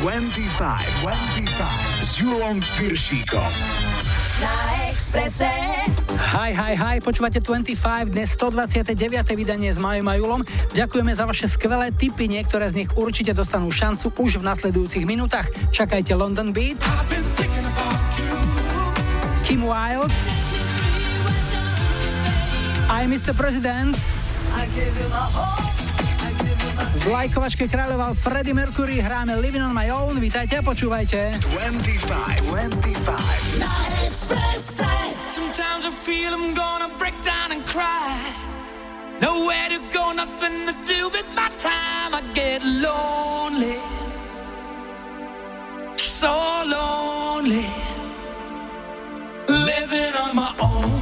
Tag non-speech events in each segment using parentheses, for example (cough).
25, 25 s Julom Piršíkom. Na Expresse. Hi, hi, hi, počúvate 25, dnes 129. vydanie s Majom a Julom. Ďakujeme za vaše skvelé tipy, niektoré z nich určite dostanú šancu už v nasledujúcich minútach. Čakajte London Beat. Kim Wilde. I Mr. President. I give you my. V lajkovačke kráľoval Freddie Mercury, hráme Living on my own, vítajte a počúvajte. 25, 25. Na Sometimes I feel I'm gonna break down and cry. Nowhere to go, nothing to do with my time. I get lonely. So lonely. Living on my own.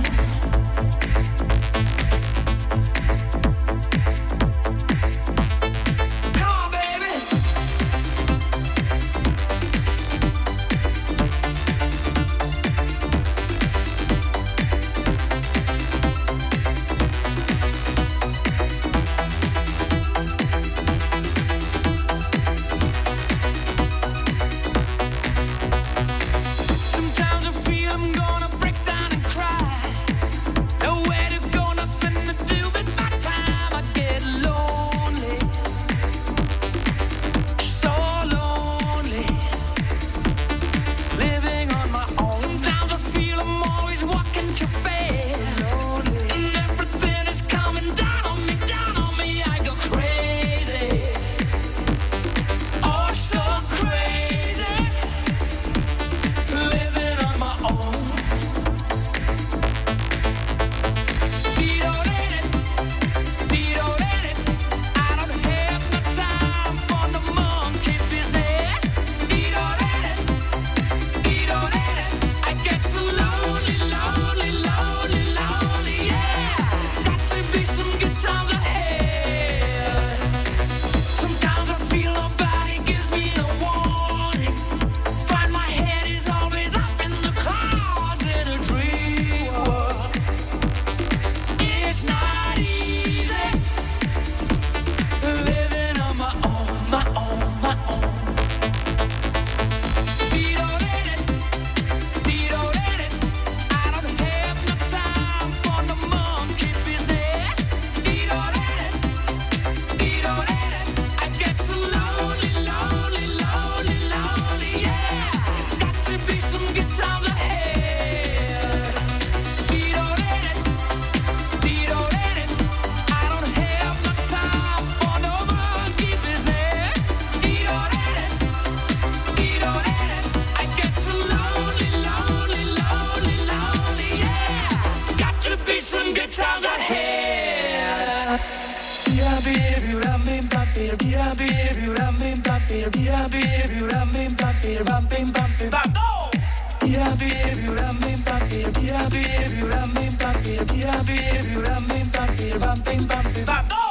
Go!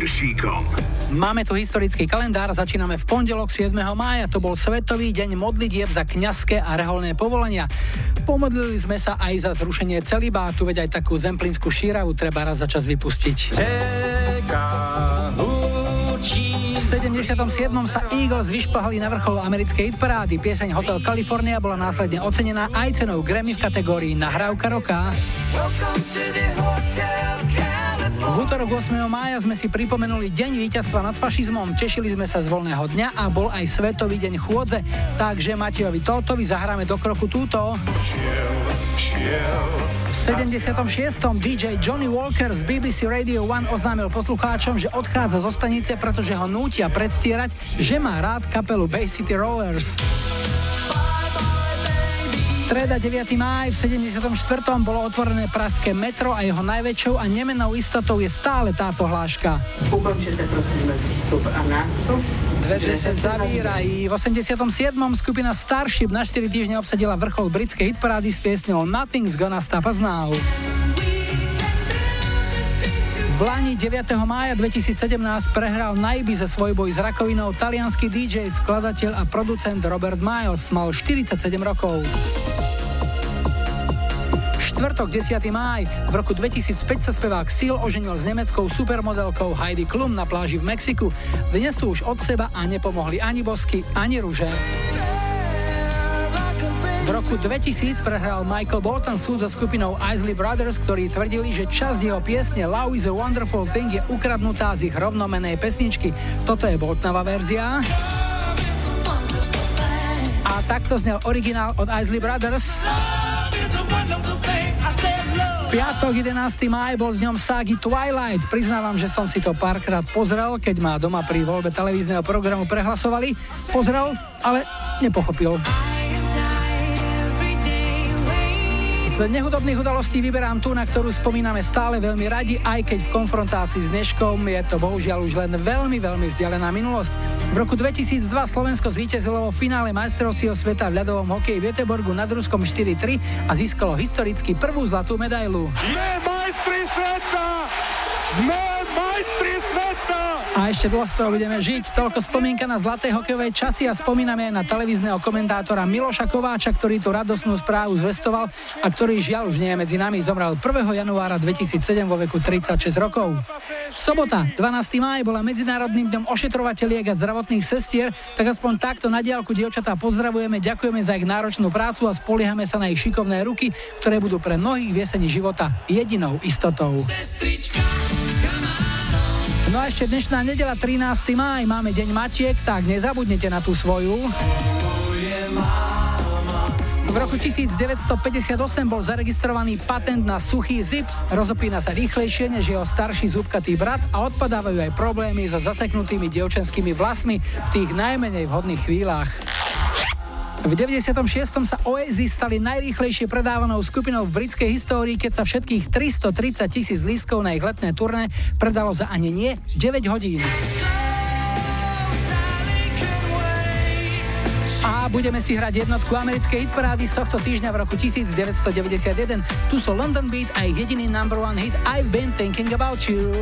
Piršíkom. Máme tu historický kalendár, začíname v pondelok 7. mája, to bol Svetový deň modlitieb za kňazské a reholné povolenia. Pomodlili sme sa aj za zrušenie celibátu, veď aj takú zemplínsku šíravu treba raz za čas vypustiť. V 77. sa Eagles vyšplhali na vrchol americkej parády. Pieseň Hotel California bola následne ocenená aj cenou Grammy v kategórii Nahrávka roka. V útorok 8. mája sme si pripomenuli Deň víťazstva nad fašizmom, tešili sme sa z voľného dňa a bol aj Svetový deň chôdze, takže Matejovi Totovi zahráme do kroku túto. V 76. DJ Johnny Walker z BBC Radio 1 oznámil poslucháčom, že odchádza zo stanice, pretože ho nútia predstierať, že má rád kapelu Bay City Rollers. Streda 9. máj v 74. bolo otvorené pražské metro a jeho najväčšou a nemenou istotou je stále táto hláška. Ukončite prosím vstup a nástup. Dveře sa zavírají. V 87. skupina Starship na 4 týždne obsadila vrchol britskej hitparády s piesňou Nothing's Gonna Stop Us Now. V Lani 9. mája 2017 prehral na Ibize svoj boj s rakovinou talianský DJ, skladateľ a producent Robert Miles. Mal 47 rokov. Štvrtok 10. máj. V roku 2005 sa spevák Seal oženil s nemeckou supermodelkou Heidi Klum na pláži v Mexiku. Dnes sú už od seba a nepomohli ani bosky, ani rúže. V roku 2000 prehral Michael Bolton súd so skupinou Isley Brothers, ktorí tvrdili, že časť jeho piesne Love is a Wonderful Thing je ukradnutá z ich rovnomenej pesničky. Toto je Boltonova verzia. A takto znel originál od Isley Brothers. Piatok 11. máj bol dňom ságy Twilight. Priznávam, že som si to párkrát pozrel, keď ma doma pri voľbe televízneho programu prehlasovali. Pozrel, ale nepochopil. Z nehudobných udalostí vyberám tú, na ktorú spomíname stále veľmi radi, aj keď v konfrontácii s dneškom je to bohužiaľ už len veľmi, veľmi vzdialená minulosť. V roku 2002 Slovensko zvíťazilo vo finále majstrovstieho sveta v ľadovom hokeji v Göteborgu nad Ruskom 4-3 a získalo historicky prvú zlatú medailu. Sme majstri sveta! Sme majstri sveta! A ešte dlho z toho budeme žiť. Toľko spomienka na zlaté hokejové časy a spomíname aj na televízneho komentátora Miloša Kováča, ktorý tú radosnú správu zvestoval a ktorý žiaľ už nie je medzi nami. Zomrel 1. januára 2007 vo veku 36 rokov. Sobota, 12. máj bola Medzinárodným dňom ošetrovateľiek a zdravotných sestier, tak aspoň takto na diálku dievčatá pozdravujeme, ďakujeme za ich náročnú prácu a spoliehame sa na ich šikovné ruky, ktoré budú pre mnohých v jeseni života jedinou istotou. Sestrička. No a ešte dnešná nedela 13. máj, máme deň Matiek, tak nezabudnite na tú svoju. V roku 1958 bol zaregistrovaný patent na suchý zips, rozopína sa rýchlejšie než jeho starší zúbkatý brat a odpadávajú aj problémy so zaseknutými dievčenskými vlasmi v tých najmenej vhodných chvíľach. V 96. sa Oasis stali najrýchlejšie predávanou skupinou v britskej histórii, keď sa všetkých 330 tisíc lístkov na ich letné turné predalo za ani nie 9 hodín. A budeme si hrať jednotku americkej hitparády z tohto týždňa v roku 1991. Tu sú London Beat a ich jediný number one hit I've been thinking about you.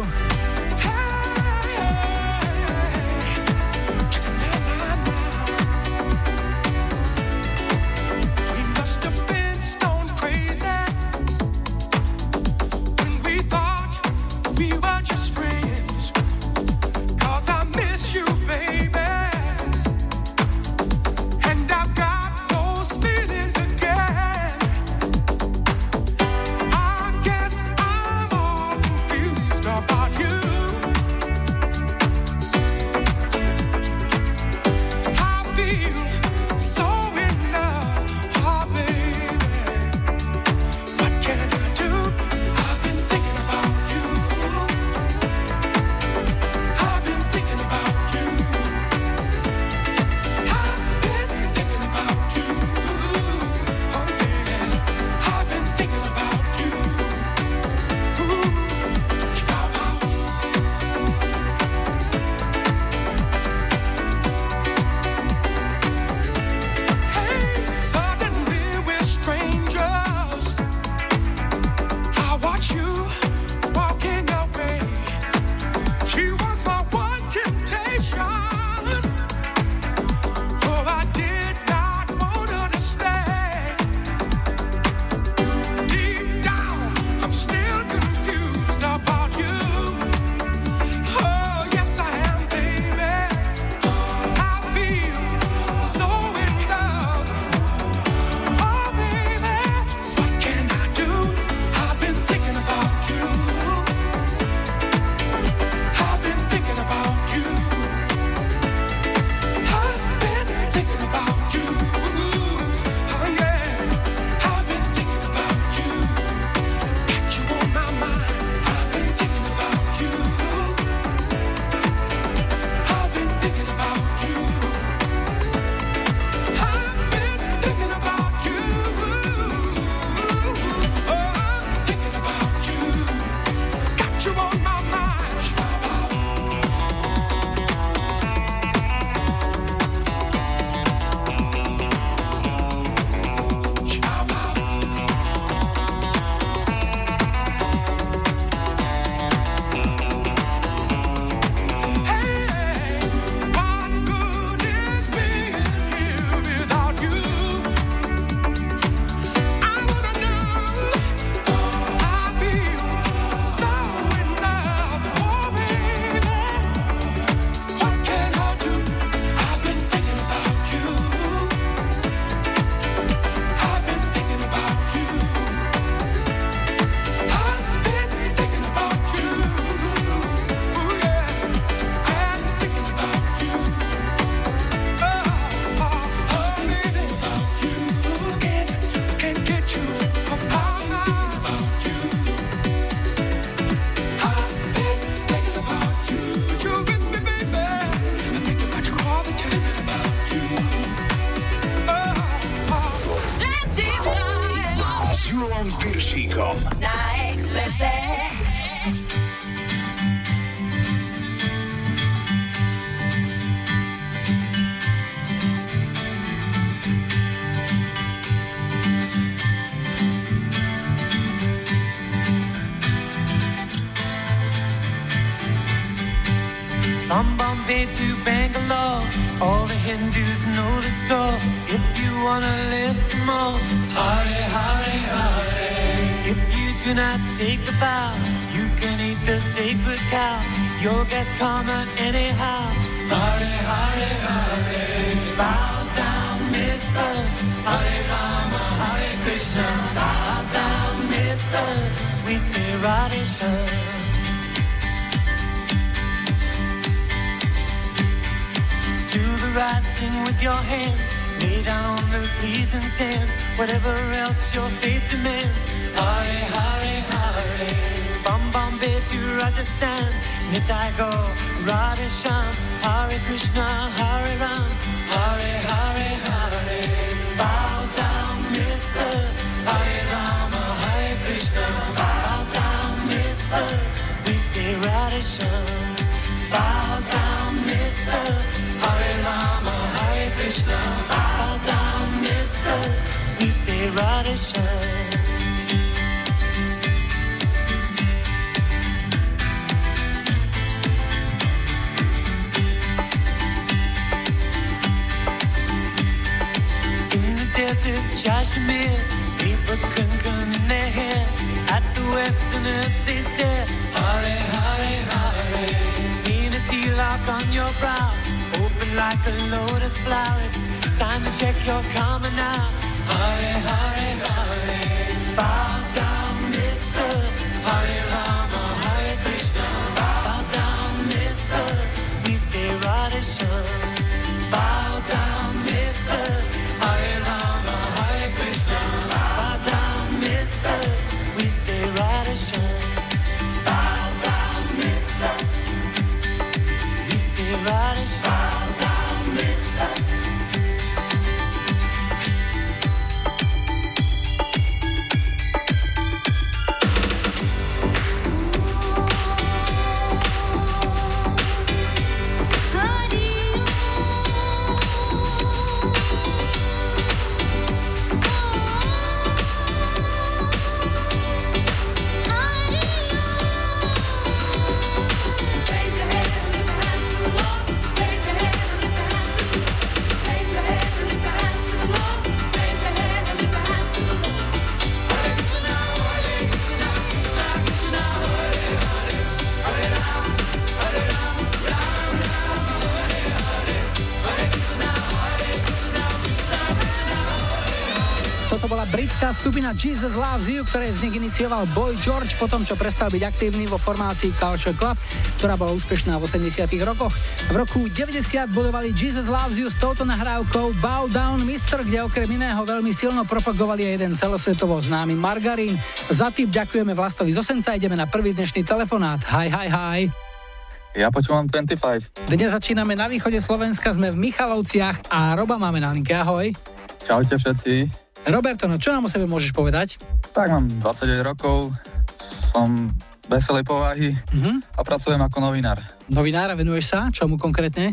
Not take the vow, you can eat the sacred cow. You'll get karma anyhow. Hare Hare Hare. Bow down, Mister. Hare Rama, Hare Krishna. Bow down, Mister. We say Radhe Shyam. Do the right thing with your hands. Lay down on the pleasing sands. Whatever else your faith demands. Hare Hare. Rajasthan. Nitai go. Radhe Shyam. Hare Krishna. Hare Ram. Hare Hare Hare. Bow down, mister. Hare Rama. Hare Krishna. Bow down, mister. We say Radhe Shyam. Bow down, mister. Hare Rama, Hare Krishna. Bow down, mister. We say Radhe Shyam. Your brow, open like a lotus flower. It's time to check your karma now. Hare, hare, hare. Bow skupina Jesus Loves You, ktorej vznik inicioval Boy George potom, čo prestal byť aktívny vo formácii Culture Club, ktorá bola úspešná v 80 rokoch. V roku 90 budovali Jesus Loves You s touto nahrávkou Bow Down Mister, kde okrem iného veľmi silno propagovali aj jeden celosvetovo známy margarín. Za tým ďakujeme Vlastovi z Osenca, ideme na prvý dnešný telefonát. Hi, hi, hi. Ja počúvam 25. Dnes začíname na východe Slovenska, sme v Michalovciach a Roba máme na linke. Ahoj. Čaute všetci. Roberto, no čo nám o sebe môžeš povedať? Tak mám 29 rokov, som veselej povahy Mhm. a pracujem ako novinár. Novinára, venuješ sa? Čomu konkrétne?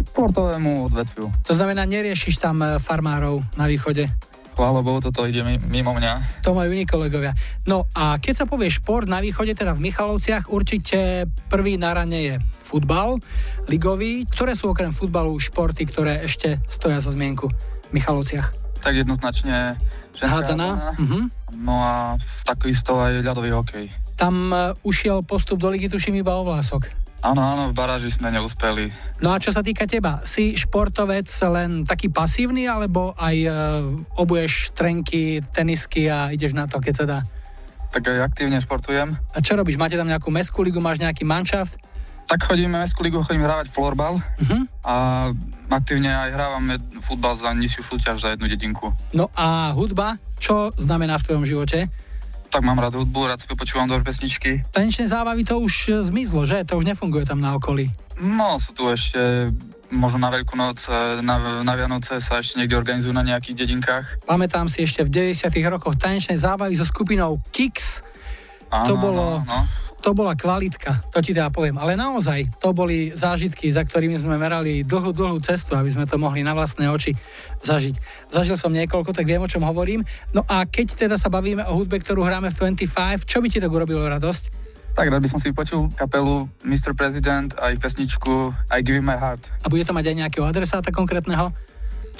Športovému odvetviu. To znamená, neriešiš tam e, farmárov na východe. Chvála Bohu, toto ide mi- mimo mňa. To majú iní kolegovia. No a keď sa povie šport na východe, teda v Michalovciach, určite prvý na rane je futbal, ligový. Ktoré sú okrem futbalu športy, ktoré ešte stoja za zmienku v Michalovciach? Tak jednoznačne Hádzaná? hádzaná. Mhm. No a takisto aj ľadový hokej. Tam e, ušiel postup do ligy, tuším iba o vlások. Áno, áno, v baráži sme neúspeli. No a čo sa týka teba, si športovec len taký pasívny, alebo aj e, obuješ trenky, tenisky a ideš na to, keď sa dá? Tak aj aktívne športujem. A čo robíš? Máte tam nejakú meskú ligu, máš nejaký manšaft? Tak chodíme mestskú ligu, chodím hrávať florbal Mhm. a aktívne aj hrávame futbal za nižšiu súťaž za jednu dedinku. No a hudba, čo znamená v tvojom živote? Tak mám rád hudbu, rád si počúvam dobré pesničky. Tanečné zábavy to už zmizlo, že? To už nefunguje tam na okolí. No, sú tu ešte možno na Veľkú noc, e, na, na Vianoce sa ešte niekde organizujú na nejakých dedinkách. Pamätám si ešte v 90 rokoch tanečné zábavy so skupinou Kix. Áno, To bolo- áno, áno to bola kvalitka, to ti dá poviem. Ale naozaj, to boli zážitky, za ktorými sme merali dlhú, dlhú cestu, aby sme to mohli na vlastné oči zažiť. Zažil som niekoľko, tak viem, o čom hovorím. No a keď teda sa bavíme o hudbe, ktorú hráme v 25, čo by ti tak urobilo radosť? Tak rád by som si vypočul kapelu Mr. President aj pesničku I Give My Heart. A bude to mať aj nejakého adresáta konkrétneho?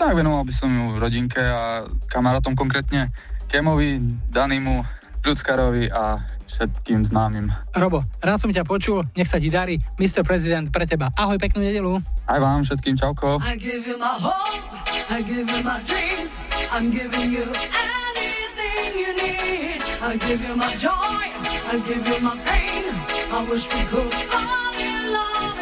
Tak, venoval by som ju rodinke a kamarátom konkrétne Kemovi, Danimu, Ľudskarovi a všetkým známym. Robo, rád som ťa počul, nech sa ti darí. Mr. President pre teba. Ahoj, peknú nedelu. Aj vám všetkým, čauko. I wish we could fall in love.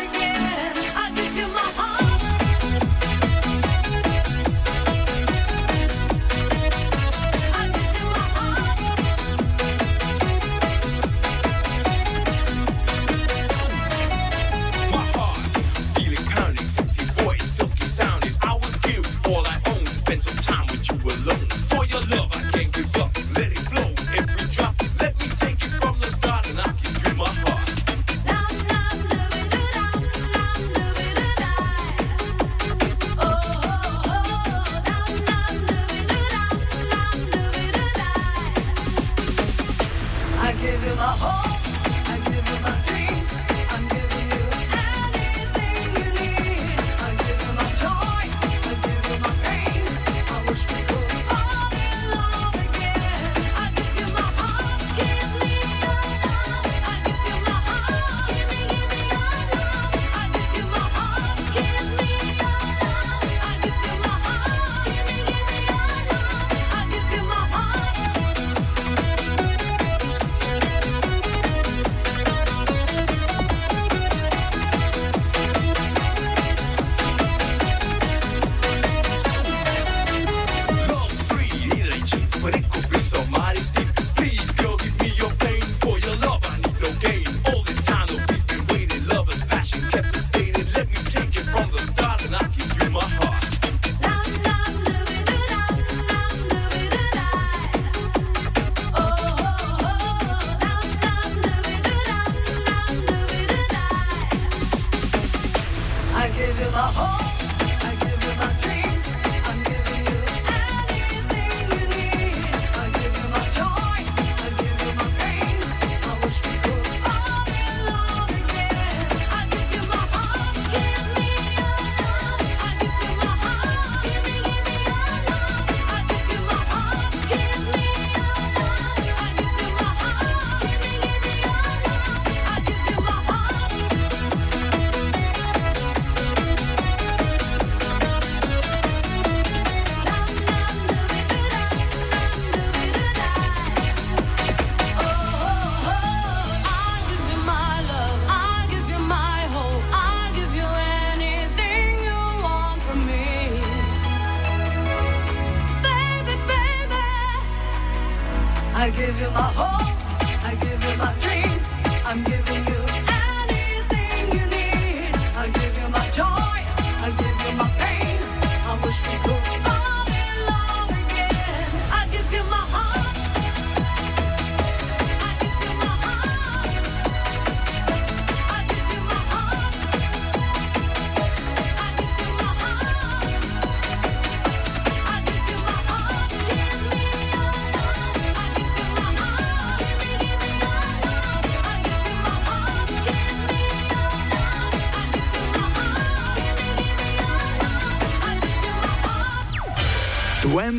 give you my whole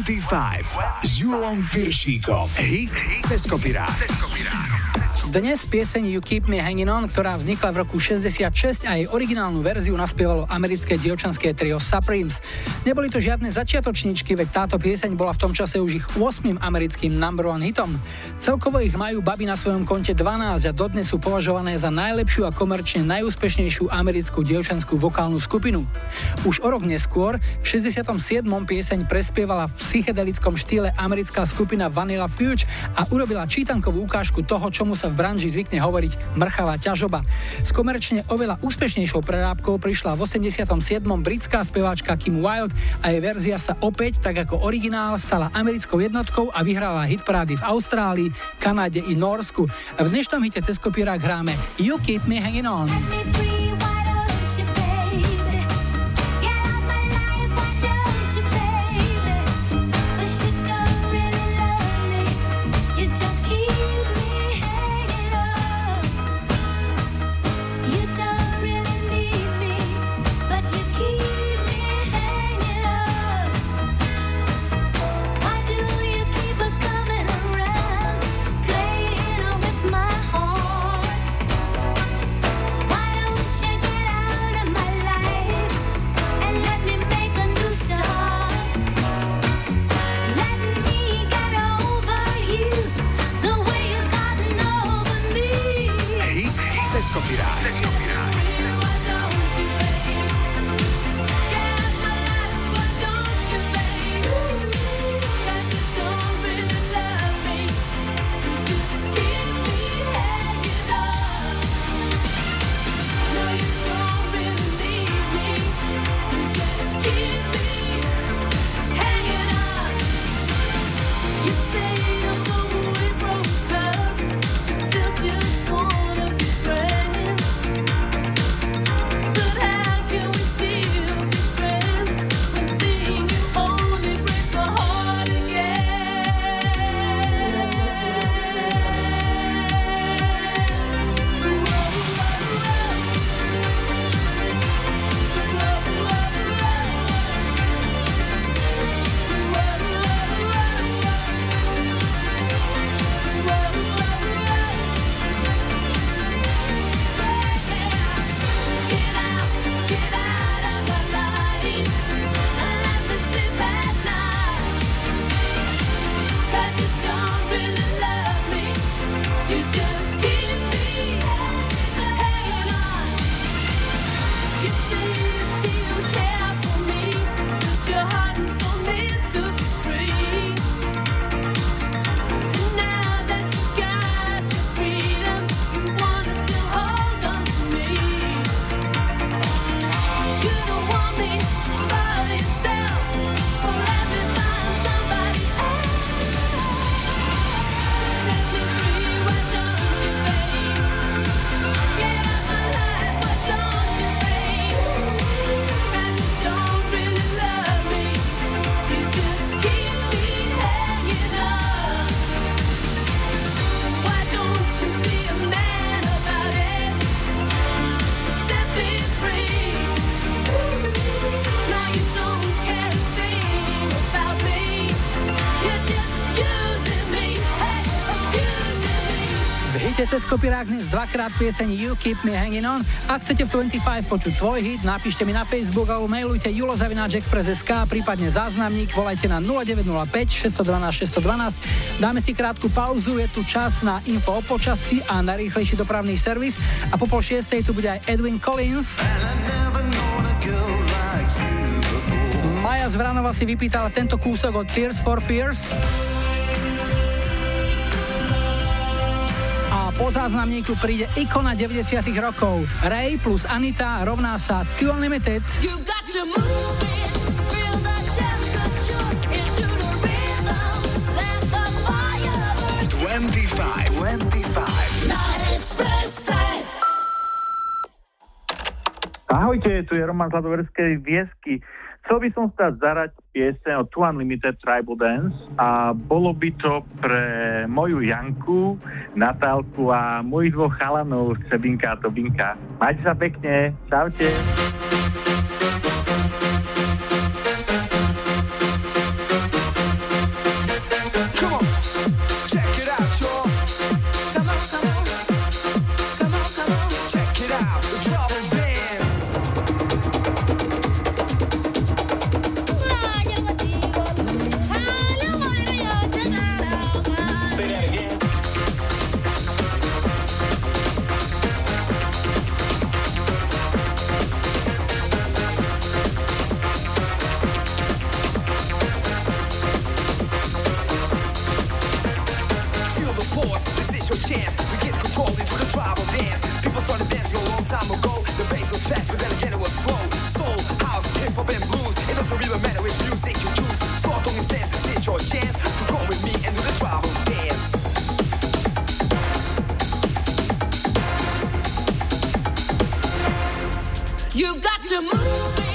25 s Julom Piršíkom. Hit cez kopirát. Dnes pieseň You Keep Me Hanging On, ktorá vznikla v roku 66 a jej originálnu verziu naspievalo americké dievčanské trio Supremes. Neboli to žiadne začiatočničky, veď táto pieseň bola v tom čase už ich 8. americkým number one hitom. Celkovo ich majú baby na svojom konte 12 a dodnes sú považované za najlepšiu a komerčne najúspešnejšiu americkú dievčanskú vokálnu skupinu. Už o rok neskôr, v 67. pieseň prespievala v psychedelickom štýle americká skupina Vanilla Fudge a urobila čítankovú ukážku toho, čomu sa v branži zvykne hovoriť mrchavá ťažoba. S komerčne oveľa úspešnejšou prerábkou prišla v 87. britská speváčka Kim Wilde a jej verzia sa opäť, tak ako originál, stala americkou jednotkou a vyhrala hitparády v Austrálii, Kanade i Norsku. V dnešnom hite cez kopírák hráme You Keep Me Hanging On. Cez kopirák dnes dvakrát pieseň You Keep Me Hanging On. Ak chcete v 25 počuť svoj hit, napíšte mi na Facebook alebo mailujte julozavináčexpress.sk, prípadne záznamník, volajte na 0905 612 612. Dáme si krátku pauzu, je tu čas na info o počasí a na rýchlejší dopravný servis. A po pol šiestej tu bude aj Edwin Collins. Maja Zvranova si vypýtala tento kúsok od Tears for Fears. Záznamníku príde ikona 90 rokov. Ray plus Anita rovná sa Two Unlimited. You got to move it, feel the temperature into the rhythm. Let the fire burn 25, 25. na Expresse. Ahojte, tu je Roman z Ladoverskej Viesky. Chcel by som sa zarať pieseň od Two Unlimited Tribal Dance a bolo by to pre moju Janku, Natálku a mojich dvoch chalanov Sebinka a Tobinka. Majte sa pekne, čaute. You got to move it,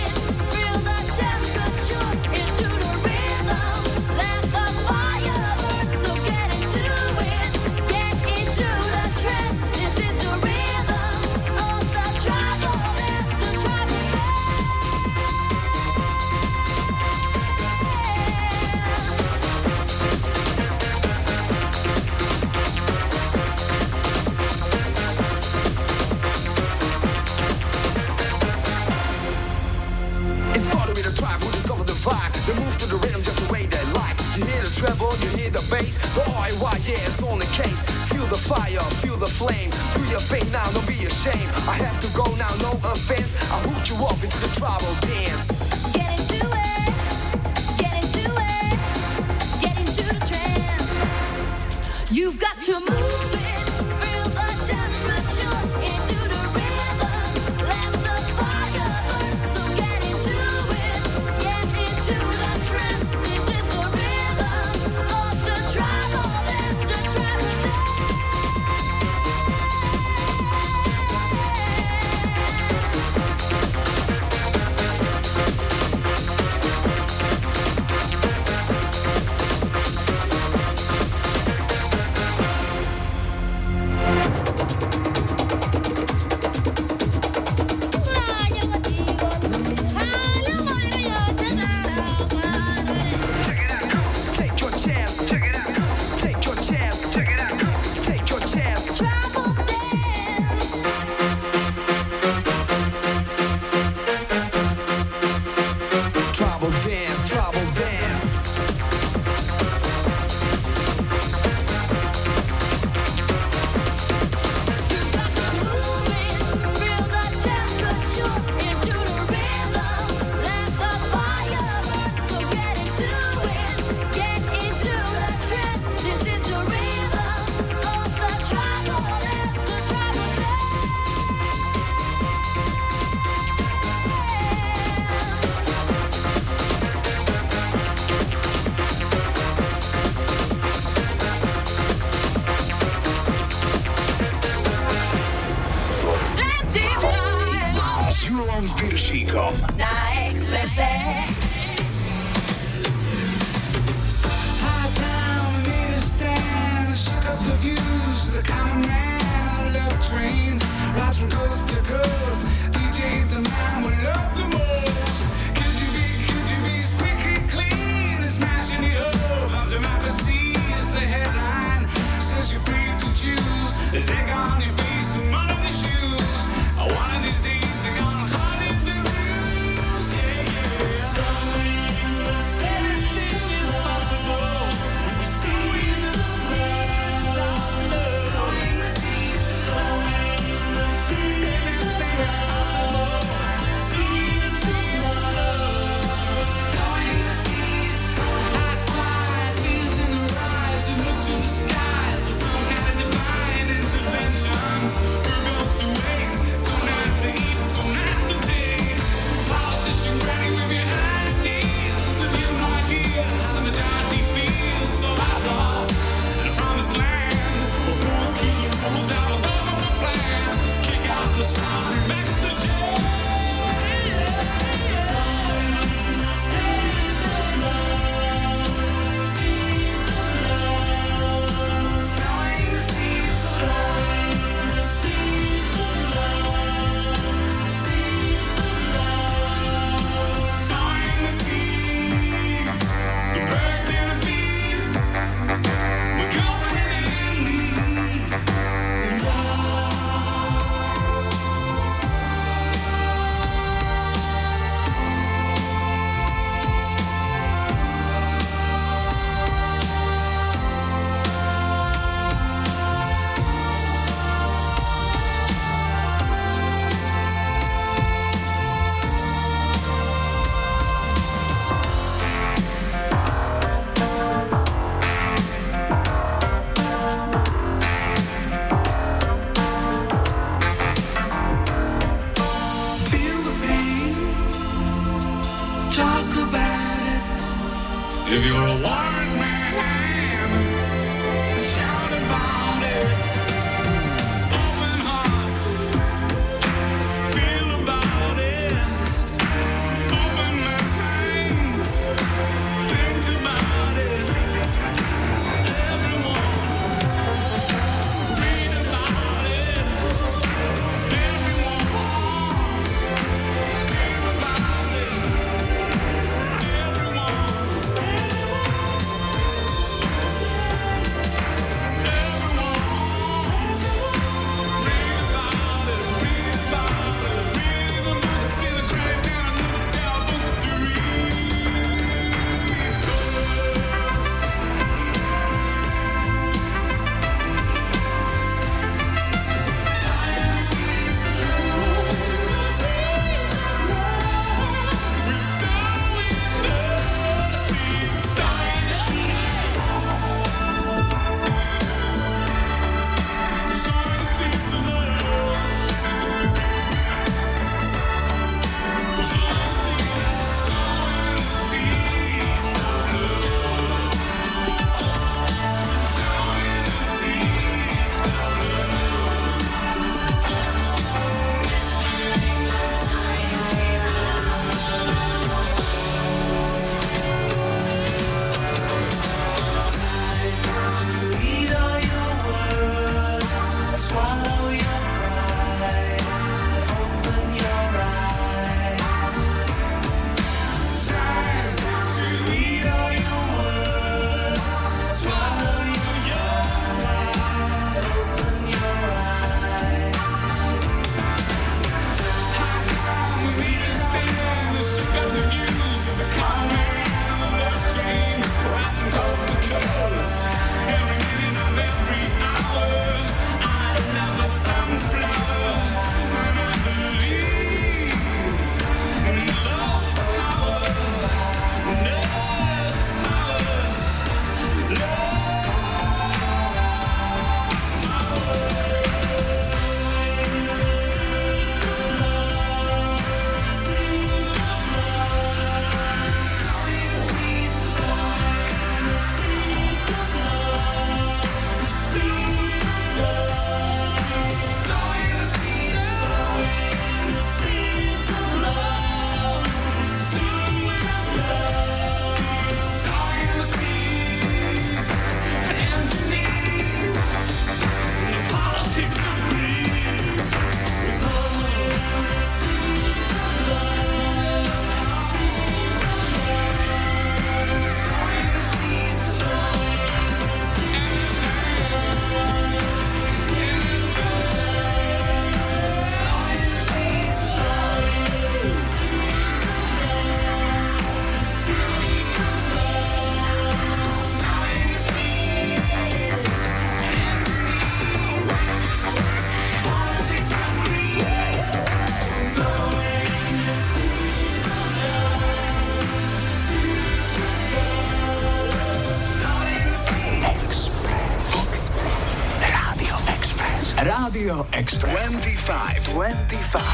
Express. 25. 25.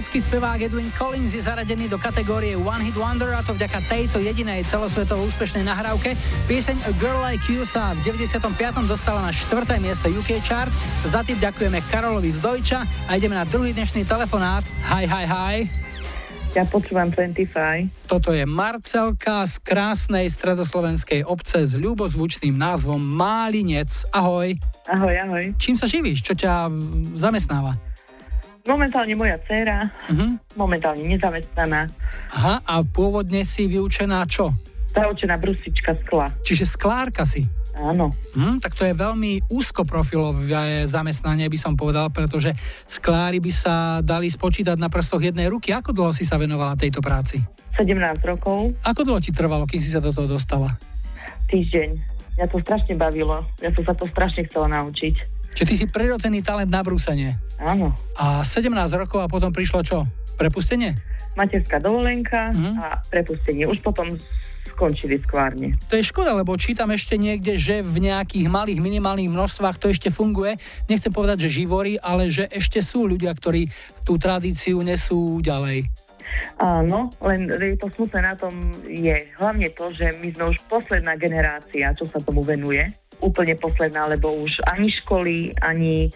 škótsky spevák Edwin Collins je zaradený do kategórie One Hit Wonder a to vďaka tejto jedinej celosvetovo úspešnej nahrávke. Pieseň A Girl Like You sa v 95. dostala na 4. miesto UK chart. Za tým ďakujeme Karolovi z Dojča a ideme na druhý dnešný telefonát. Hi, hi, hi. Ja počúvam 25. Toto je Marcelka z krásnej stredoslovenskej obce s ľubozvučným názvom Málinec. Ahoj. Ahoj, ahoj. Čím sa živíš? Čo ťa mm, zamestnáva? Momentálne moja dcéra, Mhm. momentálne nezamestnaná, Aha, a pôvodne si vyučená čo? zaučená brusička skla. Čiže sklárka si. Áno. Hm, tak to je veľmi úzkoprofilové zamestnanie, by som povedal, pretože sklári by sa dali spočítať na prstoch jednej ruky. Ako dlho si sa venovala tejto práci? 17 rokov, Ako dlho ti trvalo, kým si sa do toho dostala? týždeň. Mňa to strašne bavilo. Ja som sa to strašne chcela naučiť. Čiže ty si prirodzený talent na brúsenie. Áno. A 17 rokov a potom prišlo čo? Prepustenie? Materská dovolenka Mhm. a prepustenie. Už potom skončili skvárne. To je škoda, lebo čítam ešte niekde, že v nejakých malých, minimálnych množstvách to ešte funguje. Nechcem povedať, že živorí, ale že ešte sú ľudia, ktorí tú tradíciu nesú ďalej. Áno, len je to smutné na tom je hlavne to, že my sme už posledná generácia, čo sa tomu venuje. Úplne posledná, lebo už ani školy, ani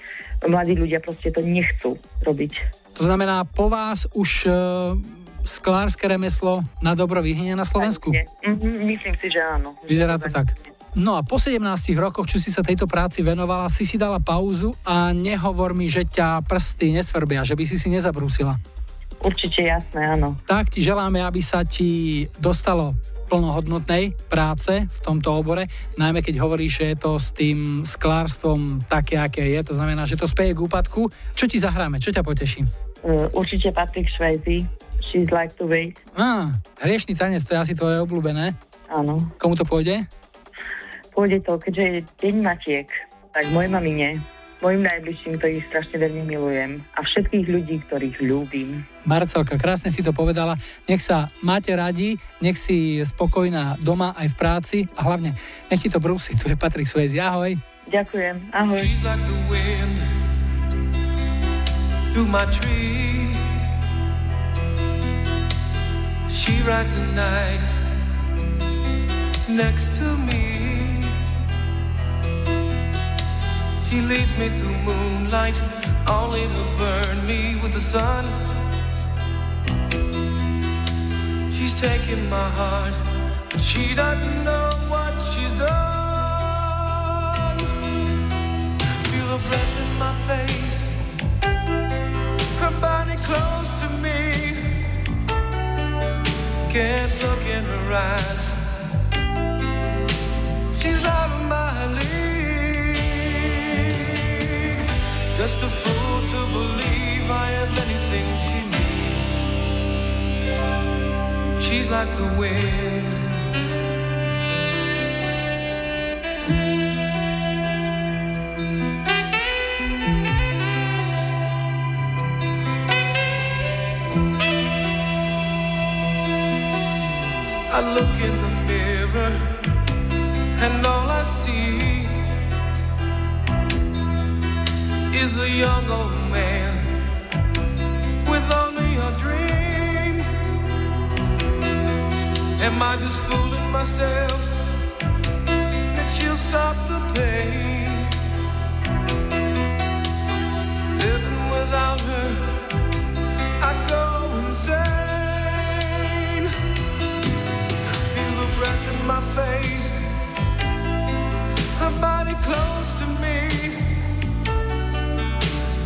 mladí ľudia proste to nechcú robiť. To znamená, po vás už e, sklárske remeslo na dobro vyhynie na Slovensku? Mhm, myslím si, že áno. Vyzerá to tak. No a po 17 rokoch, čo si sa tejto práci venovala, si si dala pauzu a nehovor mi, že ťa prsty nesvrbia, že by si si nezabrúsila. Určite jasné, áno. Tak ti želáme, aby sa ti dostalo plnohodnotnej práce v tomto obore, najmä keď hovoríš, že je to s tým sklárstvom také, aké je, to znamená, že to speje k úpadku. Čo ti zahráme, čo ťa poteší? Uh, určite Patrick Swayze, She's Like to Wait. Á, hriešný tanec, to je asi tvoje obľúbené. Áno. Komu to pôjde? Pôjde to, keďže je Deň Matiek, tak mojej mamine, mojim najbližším, ktorých strašne veľmi milujem a všetkých ľudí, ktorých ľúbim. Marcelka, krásne si to povedala. Nech sa máte radi, nech si spokojná doma aj v práci a hlavne nech ti to brúsi. Tu je Patrik Swayze. Ahoj. Ďakujem, ahoj. She's like the wind through my tree. She rides the night next to me. She leads me through moonlight, only to burn me with the sun. She's taking my heart, but she doesn't know what she's done. Feel her breath in my face, her body close to me. Can't look in her eyes. She's out of my league. Just a fool to believe I have anything she needs. She's like the wind. I look in the mirror and all I see is a young old man with only a dream. Am I just fooling myself that she'll stop the pain? Living without her, I go insane. I feel the breath in my face, her body close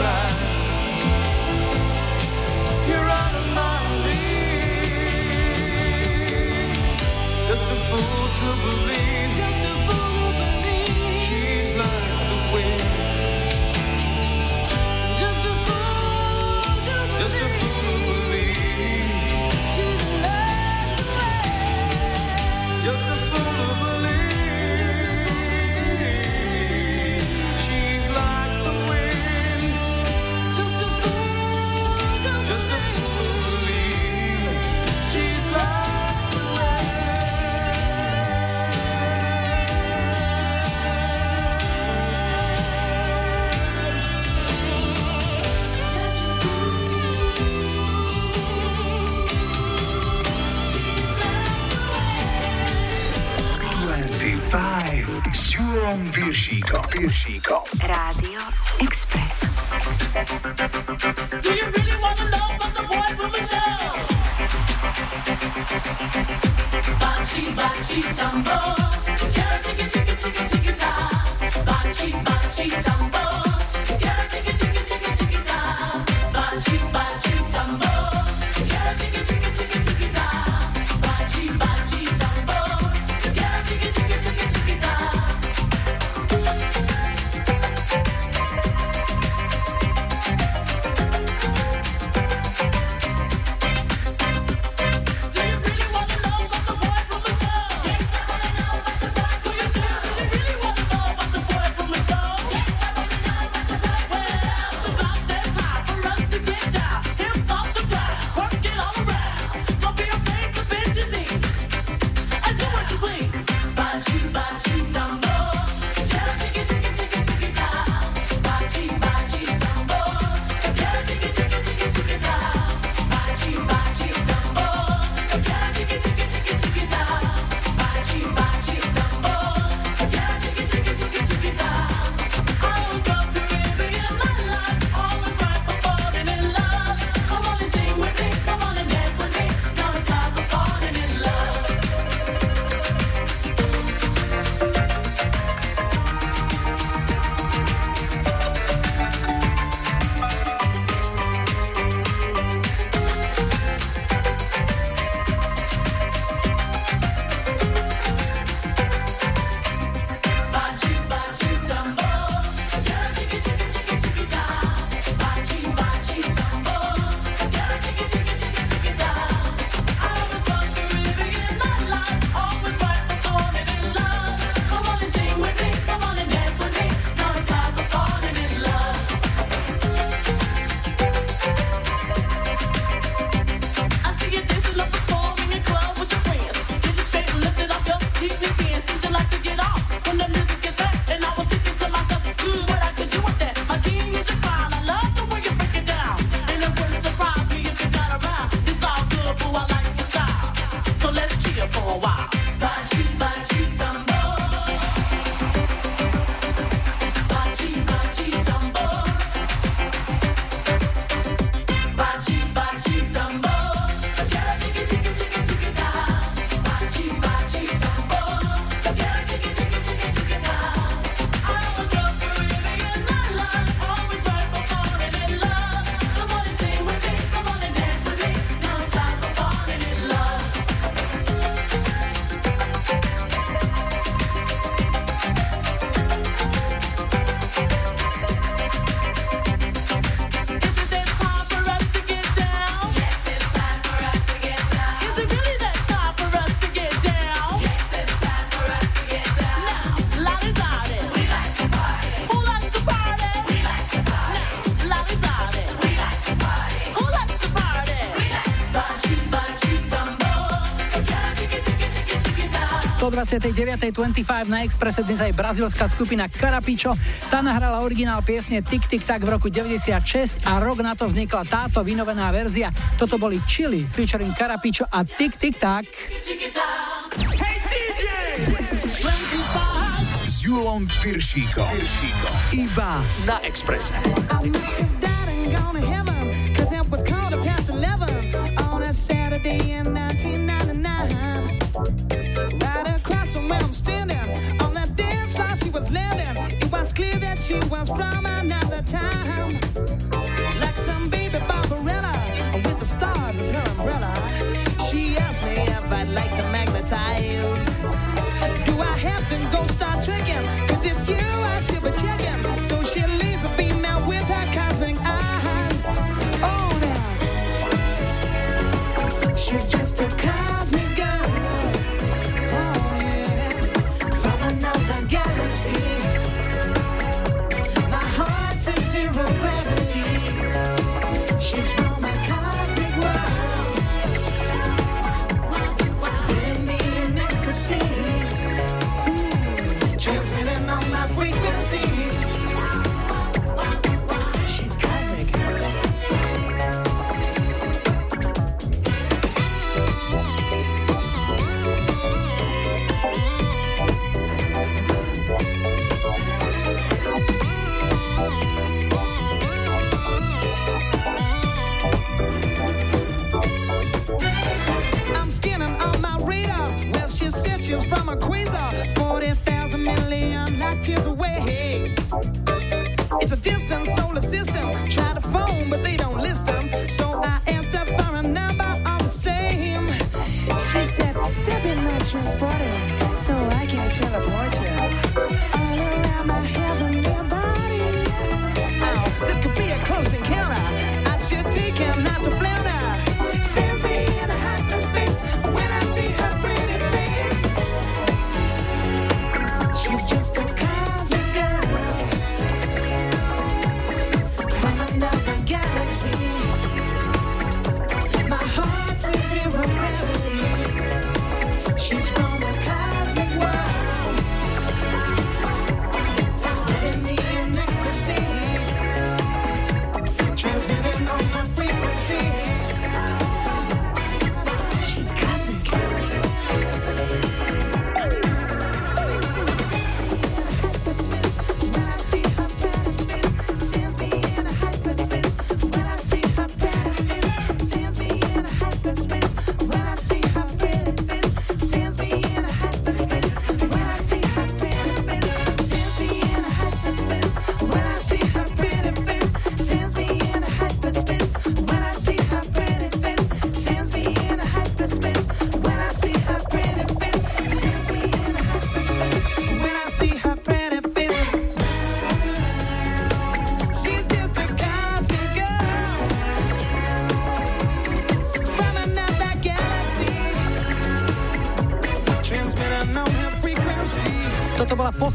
In 129.25 na Expresse dnes aj brazilská skupina Carapicho. Tá nahrala originál piesne Tik Tik Tak v roku 96 a rok na to vznikla táto vynovená verzia. Toto boli Chili featuring Carapicho a Tik Tik Tak. S Julom. Piršíkom. Iba na Expresse.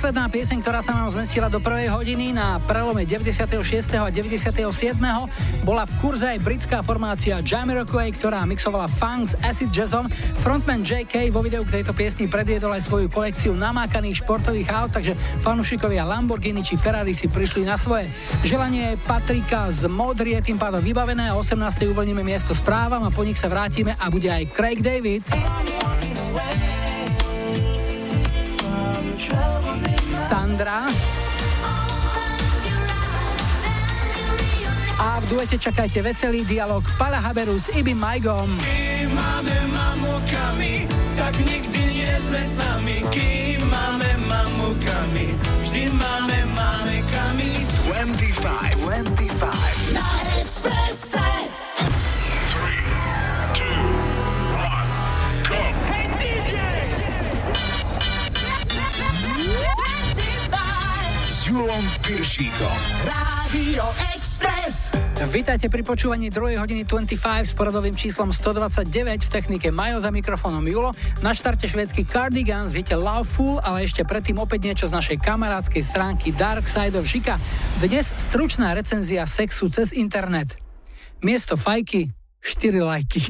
Posledná pieseň, ktorá sa nám zmestila do prvej hodiny na prelome 96. a 97. Bola v kurze aj britská formácia Jamiroquai, ktorá mixovala funk s acid jazzom. Frontman JK vo videu k tejto piesni predviedol aj svoju kolekciu namákaných športových aut, takže fanúšikovia Lamborghini či Ferrari si prišli na svoje. Želanie Patrika z Modry je tým pádom vybavené, o 18. uvoľníme miesto správam a po nich sa vrátime a bude aj Craig David. Duete čakajte veselý dialog Pala Haberu s Ibim Majgom. Kým máme mamukami, tak nikdy nie sme sami. Kým máme mamukami, vždy máme mamekami. 25, 25. Na Expresse. Piršíkom. Rádio. Vítajte pri počúvaní 2. hodiny 25 s poradovým číslom 129 v technike Majo za mikrofónom Julo. Na štarte švédsky Cardigans, viete Love Fool, ale ešte predtým opäť niečo z našej kamarádskej stránky Dark Side of Žika. Dnes stručná recenzia sexu cez internet. Miesto fajky 4 lajky.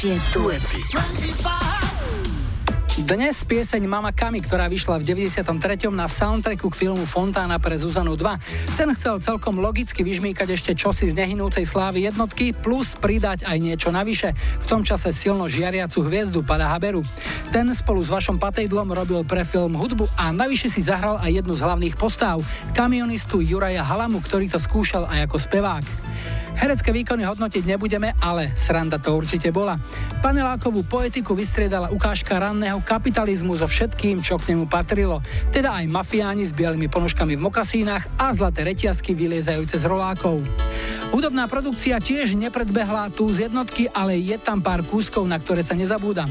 Najlepšie duety. Dnes pieseň Mama Kami, ktorá vyšla v 93. na soundtracku k filmu Fontána pre Zuzanu 2. Ten chcel celkom logicky vyžmýkať ešte čosi z nehynúcej slávy jednotky, plus pridať aj niečo navyše. V tom čase silno žiariacu hviezdu Pada Haberu. Ten spolu s vašom patejdlom robil pre film hudbu a navyše si zahral aj jednu z hlavných postáv, kamionistu Juraja Halamu, ktorý to skúšal aj ako spevák. Herecké výkony hodnotiť nebudeme, ale sranda to určite bola. Panelákovú poetiku vystriedala ukážka ranného kapitalizmu so všetkým, čo k nemu patrilo. Teda aj mafiáni s bielými ponožkami v mokasínach a zlaté reťazky vyliezajúce z rolákov. Hudobná produkcia tiež nepredbehla tu z jednotky, ale je tam pár kúskov, na ktoré sa nezabúda.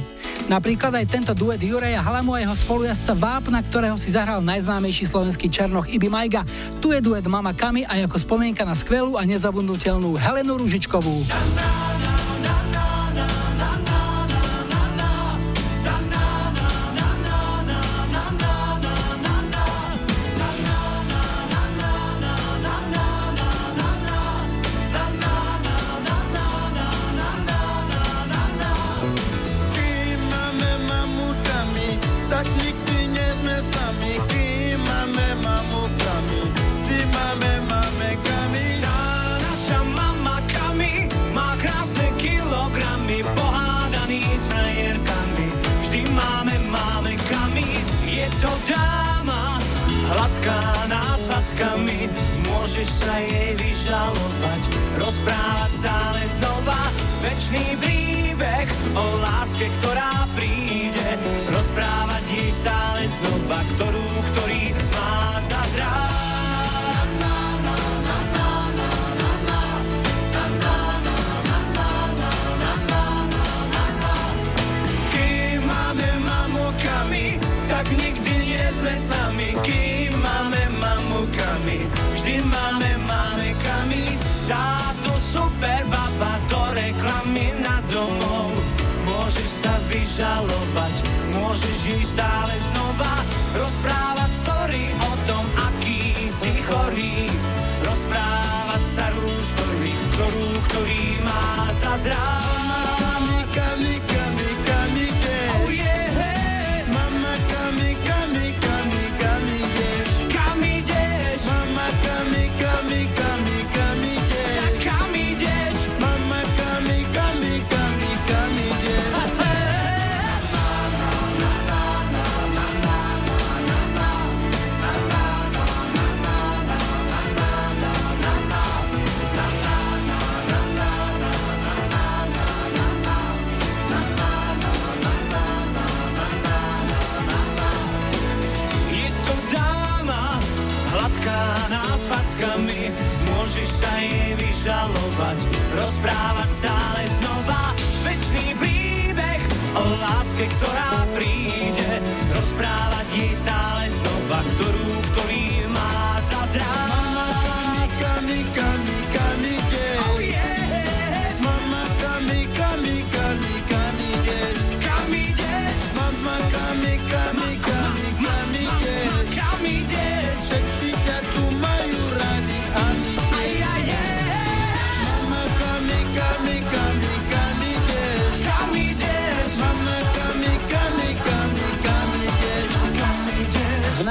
Napríklad aj tento duet Juraja Halamu a jeho spolujazca Vápna, ktorého si zahral najznámejší slovenský černoch Ibi Majga. Tu je duet Mama Kami a ako spomienka na skvelú a nezabudnutelnú Helenu Ružičkovú. Kým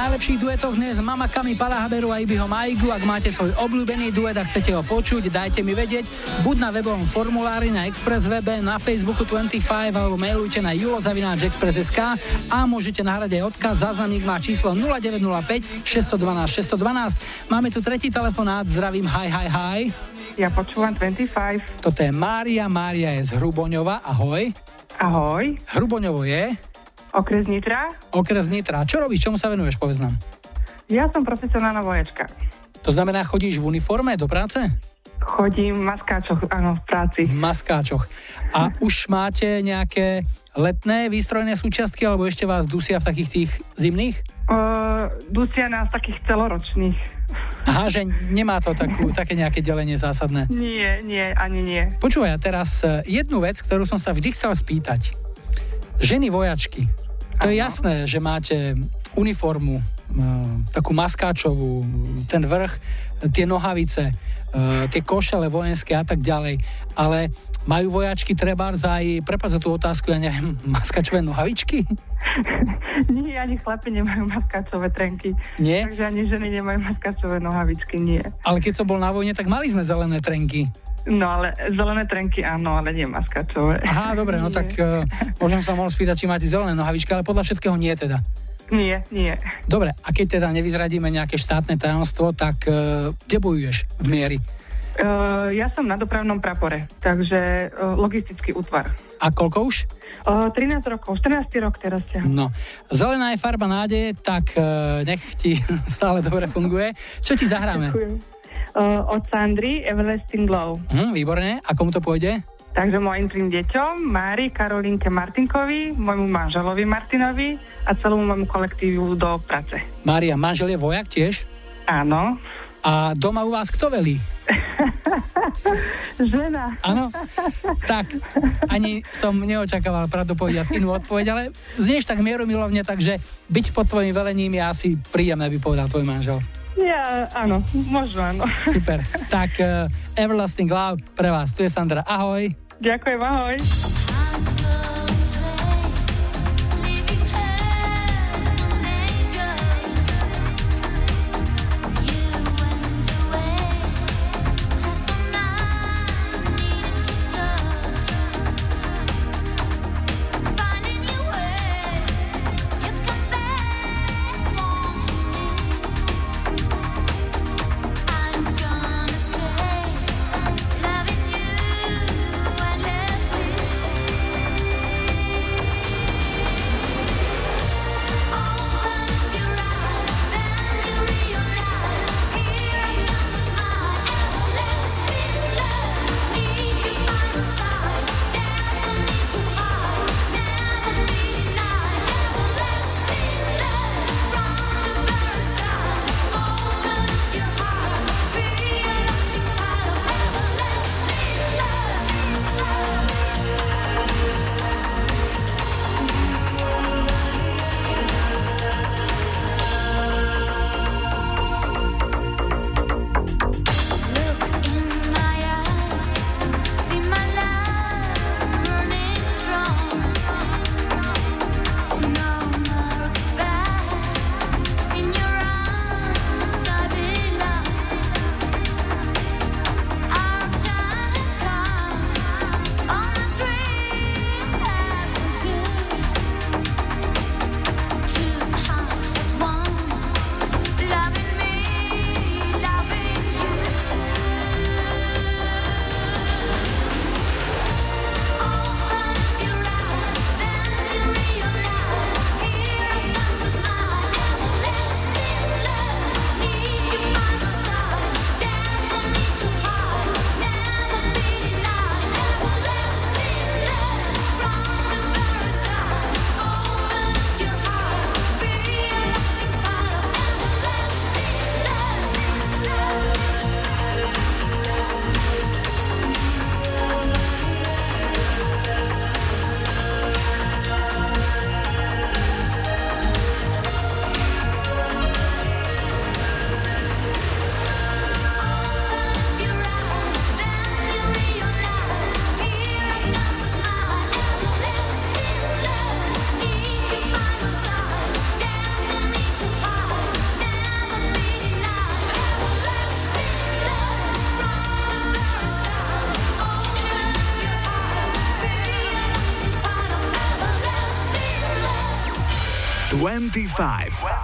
najlepších duetoch dnes Mama Kami Palahaberu a Ibiho Maigu. Ak máte svoj obľúbený duet a chcete ho počuť, dajte mi vedieť. Buď na webovom formulári na Express webe, na Facebooku 25 alebo mailujte na julozavináčexpress.sk a môžete nahrať aj odkaz. Záznamník má číslo 0905 612 612. Máme tu tretí telefonát. Zdravím, hi, hi, hi. Ja počúvam 25. Toto je Mária. Mária je z Hruboňova. Ahoj. Ahoj. Hruboňovo je? Okres Nitra. Okres Nitra. Čo robíš? Čomu sa venuješ? Povedz nám. Ja som profesionálna vojačka. To znamená, chodíš v uniforme do práce? Chodím v maskáčoch, áno, v práci. V maskáčoch. A už máte nejaké letné výstrojné súčiastky, alebo ešte vás dusia v takých tých zimných? Uh, dusia nás takých celoročných. Aha, že nemá to takú, také nejaké delenie zásadné. Nie, nie, ani nie. Počúvaj, a teraz e, jednu vec, ktorú som sa vždy chcel spýtať. Ženy vojačky, to je jasné, že máte uniformu, takú maskáčovú, ten vrch, tie nohavice, e, tie košele vojenské a tak ďalej. Ale majú vojačky trebárs aj, prepáč za tú otázku, ja neviem, (laughs) maskáčové nohavičky? (laughs) Nie, ani chlapi nemajú maskáčové trenky. Nie? Takže ani ženy nemajú maskáčové nohavičky, nie. Ale keď som bol na vojne, tak mali sme zelené trenky. No ale zelené trenky áno, ale nie maskáčové. Aha, dobre, no tak uh, možno som mohol spýtať, či máte zelené nohavičky, ale podľa všetkého nie teda. Nie, nie. Dobre, a keď teda nevyzradíme nejaké štátne tajomstvo, tak uh, kde bojuješ v miery? Uh, ja som na dopravnom prapore, takže uh, logistický útvar. A koľko už? Uh, 13 rokov, 14 rok teraz ťa. No, zelená je farba nádeje, tak uh, nech ti (laughs) stále dobre funguje. Čo ti zahráme? Uh, od Sandry Everlasting Glow. Hm, výborne. A komu to pôjde? Takže mojim tým deťom, Mári, Karolinke Martinkovi, môjmu manželovi Martinovi a celému môjmu kolektívu do práce. Mária, manžel je vojak tiež? Áno. A doma u vás kto velí? (laughs) Žena. Áno? Tak, ani som neočakával pravdu povedať inú odpoveď, ale znieš tak mierumilovne, takže byť pod tvojim velením je asi príjemné, by povedal tvoj manžel. Ja, áno, možno áno. Super. Tak uh, Everlasting Love pre vás. Tu je Sandra. Ahoj. Ďakujem, ahoj.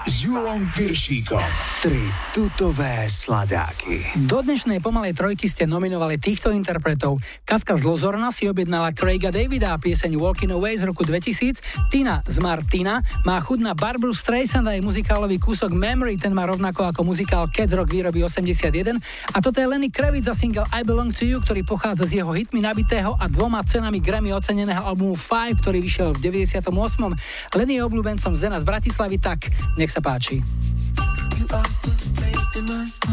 S Julom Piršíkom. Tri tutové sladáky. Do dnešnej pomalej trojky ste nominovali týchto interpretov. Katka z Lozorna si objednala Craiga Davida a pieseň Walking Away z roku 2000. Tina z Martina má chud na Barbara Streisand a muzikálový kúsok Memory, ten má rovnako ako muzikál Cats Rock výroby 81. A toto je Lenny Kravitz za single I Belong to You, ktorý pochádza z jeho hitmi nabitého a dvoma cenami Grammy oceneného albumu Five, ktorý vyšiel v 98. Lenny je obľúbencom Zena z Bratislavy, tak nech sa páči. You are the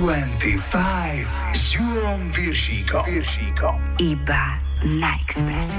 25 s Júlom Viršíkom. Viršíkom. Iba na Expresse.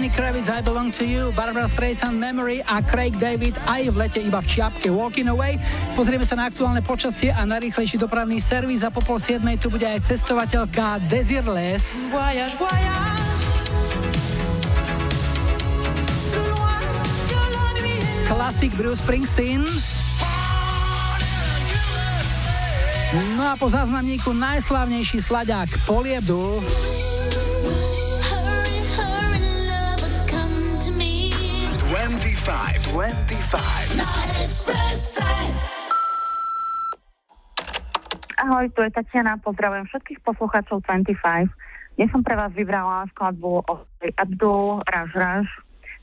Lenny Kravitz, I Belong to You, Barbara Streisand, Memory a Craig David aj v lete iba v čiapke Walking Away. Pozrieme sa na aktuálne počasie a najrýchlejší dopravný servis a po pol siedmej tu bude aj cestovateľka Desirless. Voyage, voyage. Klasik Bruce Springsteen. No a po záznamníku najslávnejší sladák Poliedu. Ahoj, tu je Tatiana, pozdravujem všetkých poslucháčov 25. Dnes som pre vás vybrala skladbu od Abdul Raž Raž.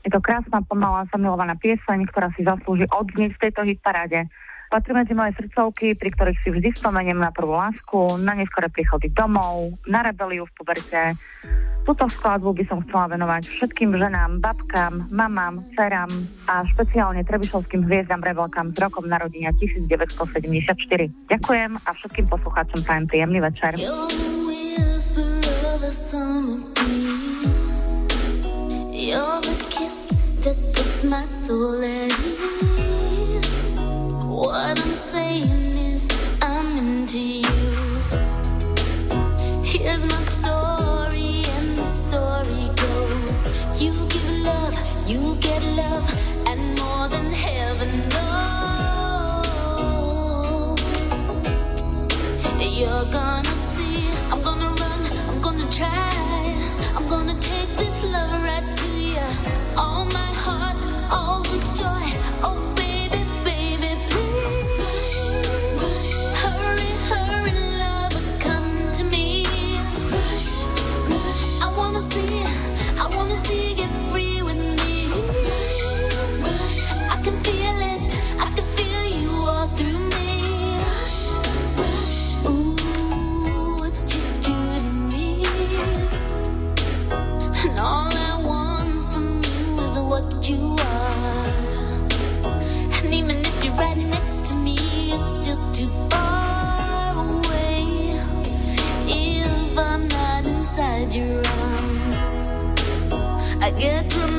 Je to krásna, pomalá, zamilovaná pieseň, ktorá si zaslúži odznieť v tejto hitparáde. Patrí medzi moje srdcovky, pri ktorých si vždy spomeniem na prvú lásku, na neskore príchody domov, na rebeliu v puberte. Túto skladbu by som chcela venovať všetkým ženám, babkám, mamám, dcerám a špeciálne Trebišovským hviezdam rebelkám s rokom narodenia 1974. Ďakujem a všetkým poslucháčom prajem príjemný večer. You're the kiss that puts my soul at ease. What I'm saying is, I'm into you. Here's my story, and the story goes: You give love, you get love, and more than heaven knows. You're gonna see, I'm gonna I get to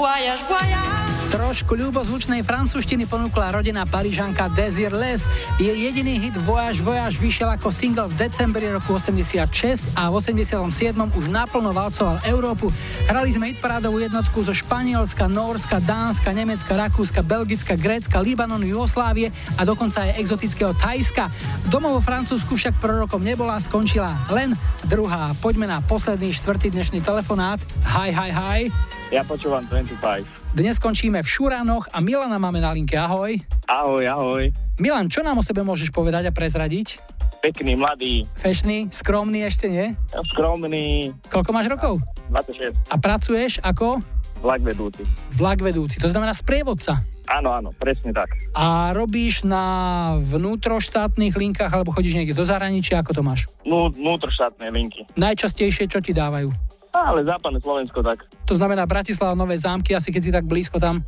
voyage, voyage. Trošku ľubozvučnej francúzštiny ponúkla rodina Parížanka Desir Les. Jej jediný hit Voyage Voyage vyšiel ako single v decembri roku 86 a v 87. už naplno valcoval Európu. Hrali sme hitparádovú jednotku zo Španielska, Norska, Dánska, Nemecka, Rakúska, Belgicka, Grécka, Libanonu, Jugoslávie a dokonca aj exotického Thajska. Domov vo Francúzsku však prorokom nebola, skončila len druhá. Poďme na posledný štvrtý dnešný telefonát. Hi, hi, hi. Ja počúvam 25. Dnes skončíme v Šuranoch a Milana máme na linke. Ahoj. Ahoj, ahoj. Milan, čo nám o sebe môžeš povedať a prezradiť? Pekný, mladý, Fešný, skromný ešte nie? skromný, Koľko máš rokov? 26, A pracuješ ako? vlak vedúci. Vlak vedúci, to znamená sprievodca. Áno, áno, presne tak. A robíš na vnútroštátnych linkách alebo chodíš niekde do zahraničia, ako to máš? Vnú, vnútroštátne linky. Najčastejšie, čo ti dávajú? Ale západné Slovensko tak. To znamená Bratislava, Nové zámky, asi keď si tak blízko tam.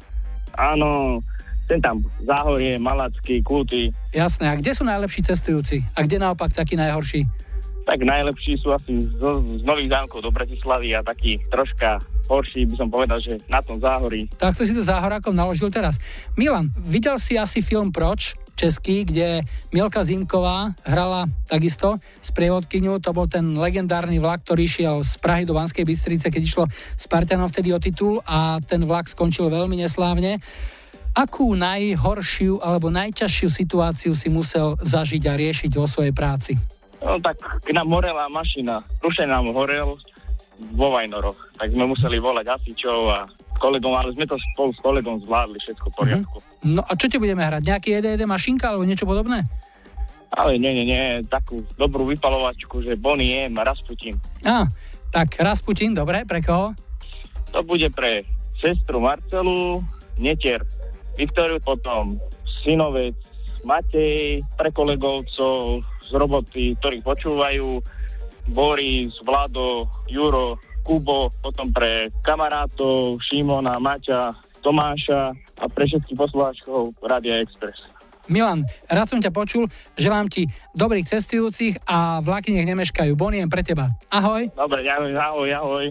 Áno, ten tam Záhorie, Malacky, Kulty. Jasné, a kde sú najlepší cestujúci? A kde naopak takí najhorší? Tak najlepší sú asi z, z Nových zámkov do Bratislavy a taký troška horší by som povedal, že na tom Záhorí. Takto si to záhorákom naložil teraz. Milan, videl si asi film Proč? Český, kde Mielka Zimková hrala takisto sprievodkyňu, to bol ten legendárny vlak, ktorý šiel z Prahy do Banskej Bystrice, keď išlo Spartanov vtedy o titul a ten vlak skončil veľmi neslávne. Akú najhoršiu alebo najťažšiu situáciu si musel zažiť a riešiť vo svojej práci? No tak k nám horela mašina. Rušen nám horel vo Vajnoroch. Tak sme museli volať hasičov a kolegom, ale sme to spolu s kolegom zvládli všetko v poriadku. No a čo ti budeme hrať? Nejaký EDD mašinka alebo niečo podobné? Ale nie, nie, nie, takú dobrú vypalovačku, že Bonnie M Rasputin. Á, tak Rasputin, dobre, pre koho? To bude pre sestru Marcelu, netier Viktoriu, potom synovec Matej, pre kolegovcov z roboty, ktorých počúvajú, Boris, Vlado, Juro, Kubo, potom pre kamarátov Šimona, Maťa, Tomáša a pre všetkých poslucháčov Radia Express. Milan, rád som ťa počul, želám ti dobrých cestujúcich a vlaky nech nemeškajú. Boniem pre teba. Ahoj. Dobre, ďakujem, ahoj, ahoj.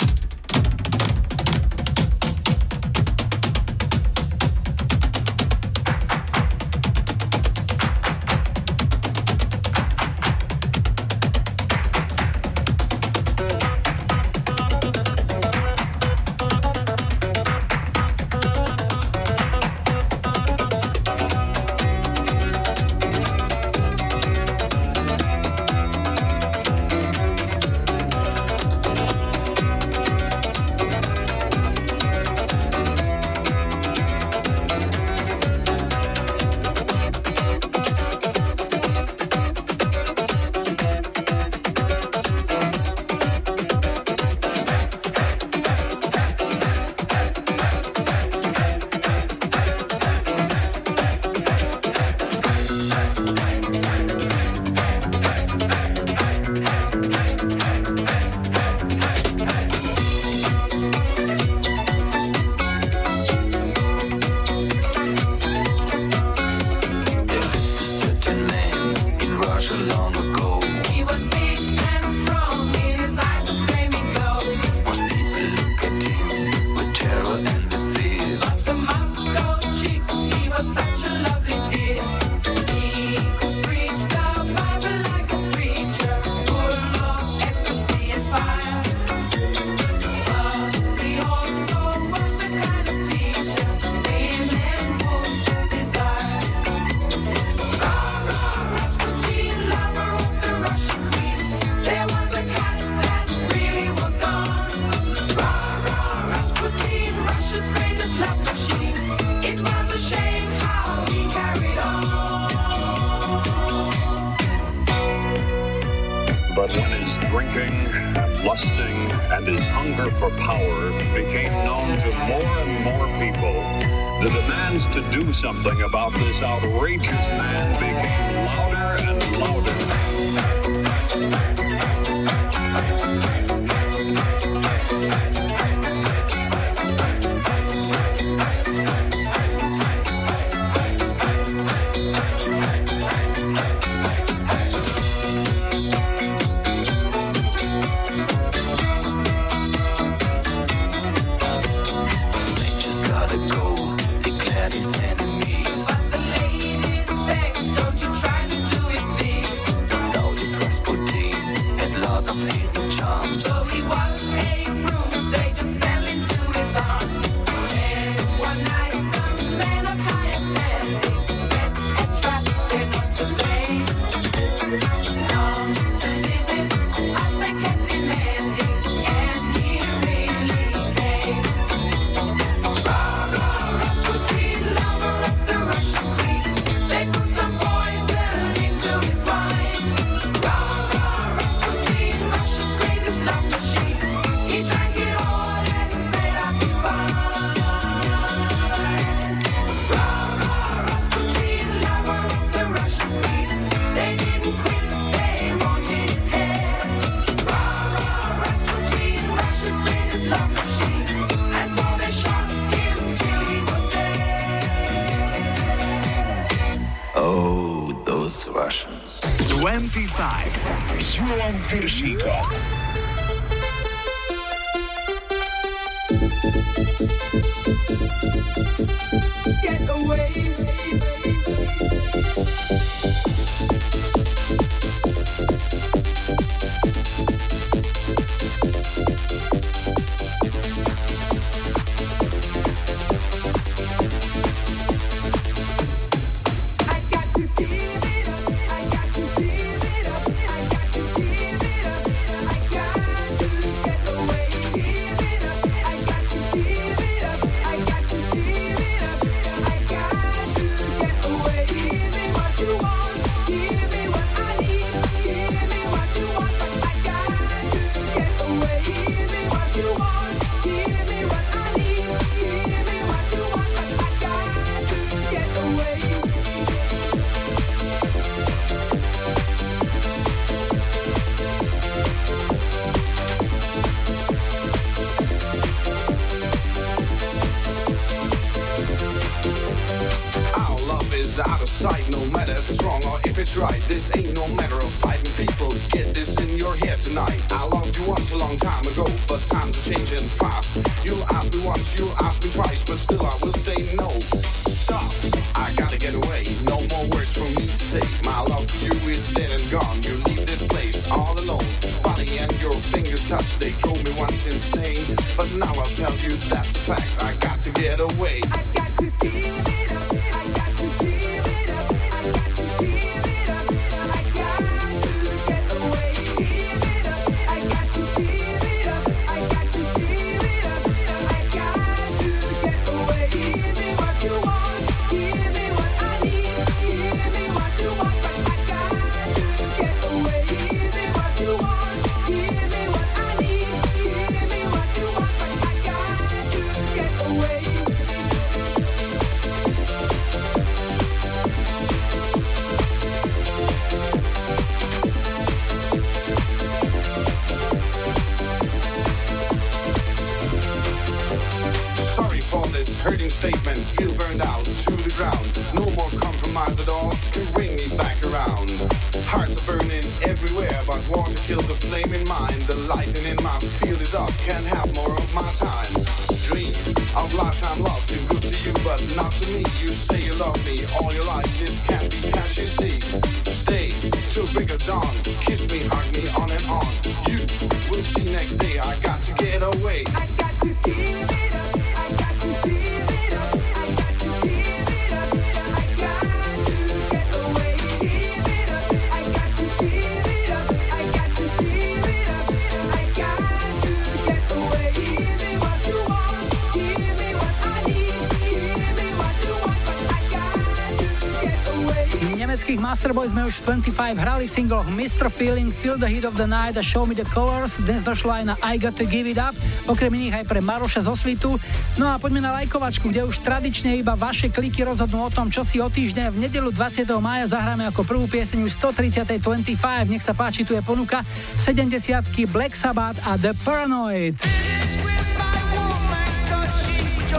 sme už v 25 hrali single Mr. Feeling, Feel the Heat of the Night a Show Me the Colors. Dnes došlo aj na I Got to Give It Up, okrem iných aj pre Maroša z Osvitu. No a poďme na lajkovačku, kde už tradične iba vaše kliky rozhodnú o tom, čo si o týždeň v nedelu 20. mája zahráme ako prvú pieseň už 130.25. Nech sa páči, tu je ponuka 70 Black Sabbath a The Paranoid.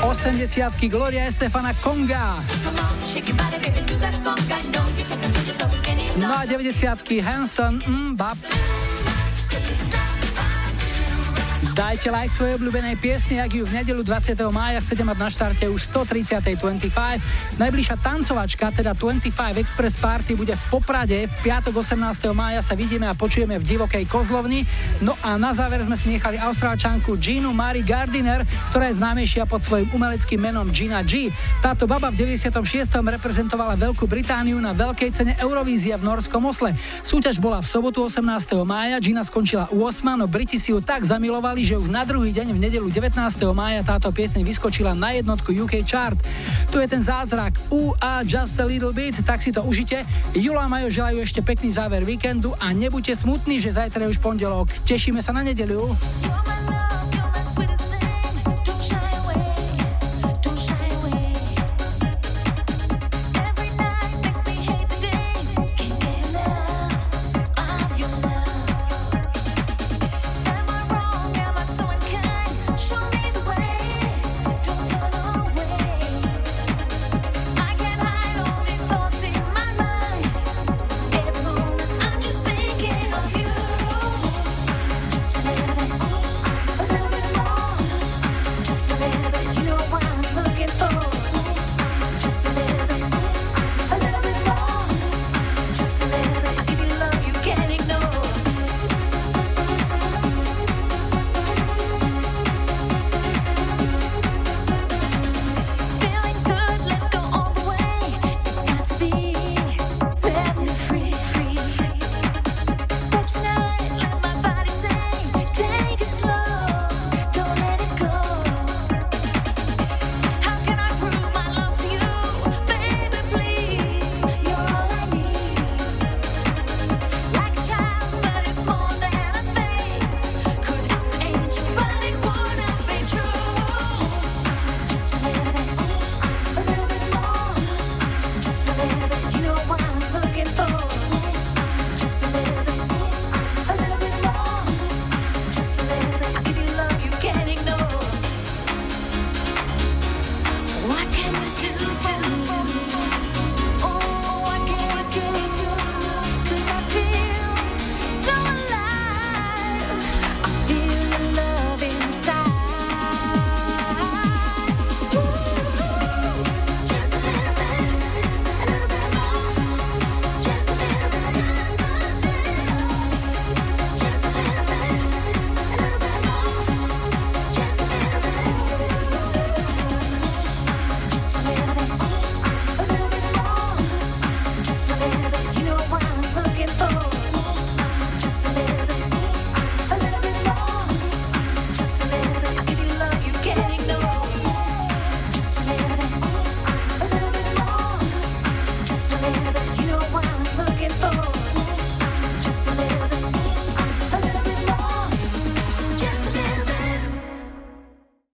80 Gloria Estefana Konga. No a 90 Hanson Mbap. Mm, Dajte like svojej obľúbenej piesni, ak ju v nedelu 20. mája chcete mať na štarte už 130. 25. Najbližšia tancovačka, teda 25 Express Party, bude v Poprade. V piatok 18. mája sa vidíme a počujeme v divokej Kozlovni. No a na záver sme si nechali austrálčanku Ginu Marie Gardiner, ktorá je známejšia pod svojim umeleckým menom Gina G. Táto baba v 96. reprezentovala Veľkú Britániu na veľkej cene Eurovízia v Norskom Osle. Súťaž bola v sobotu 18. mája, Gina skončila 8, no Briti si ju tak zamilovali, že už na druhý deň v nedelu 19. mája táto pieseň vyskočila na jednotku UK Chart. Tu je ten zázrak U a Just a Little Bit, tak si to užite. Jula Majo želajú ešte pekný záver víkendu a nebuďte smutní, že zajtra je už pondelok. Tešíme sa na nedeliu.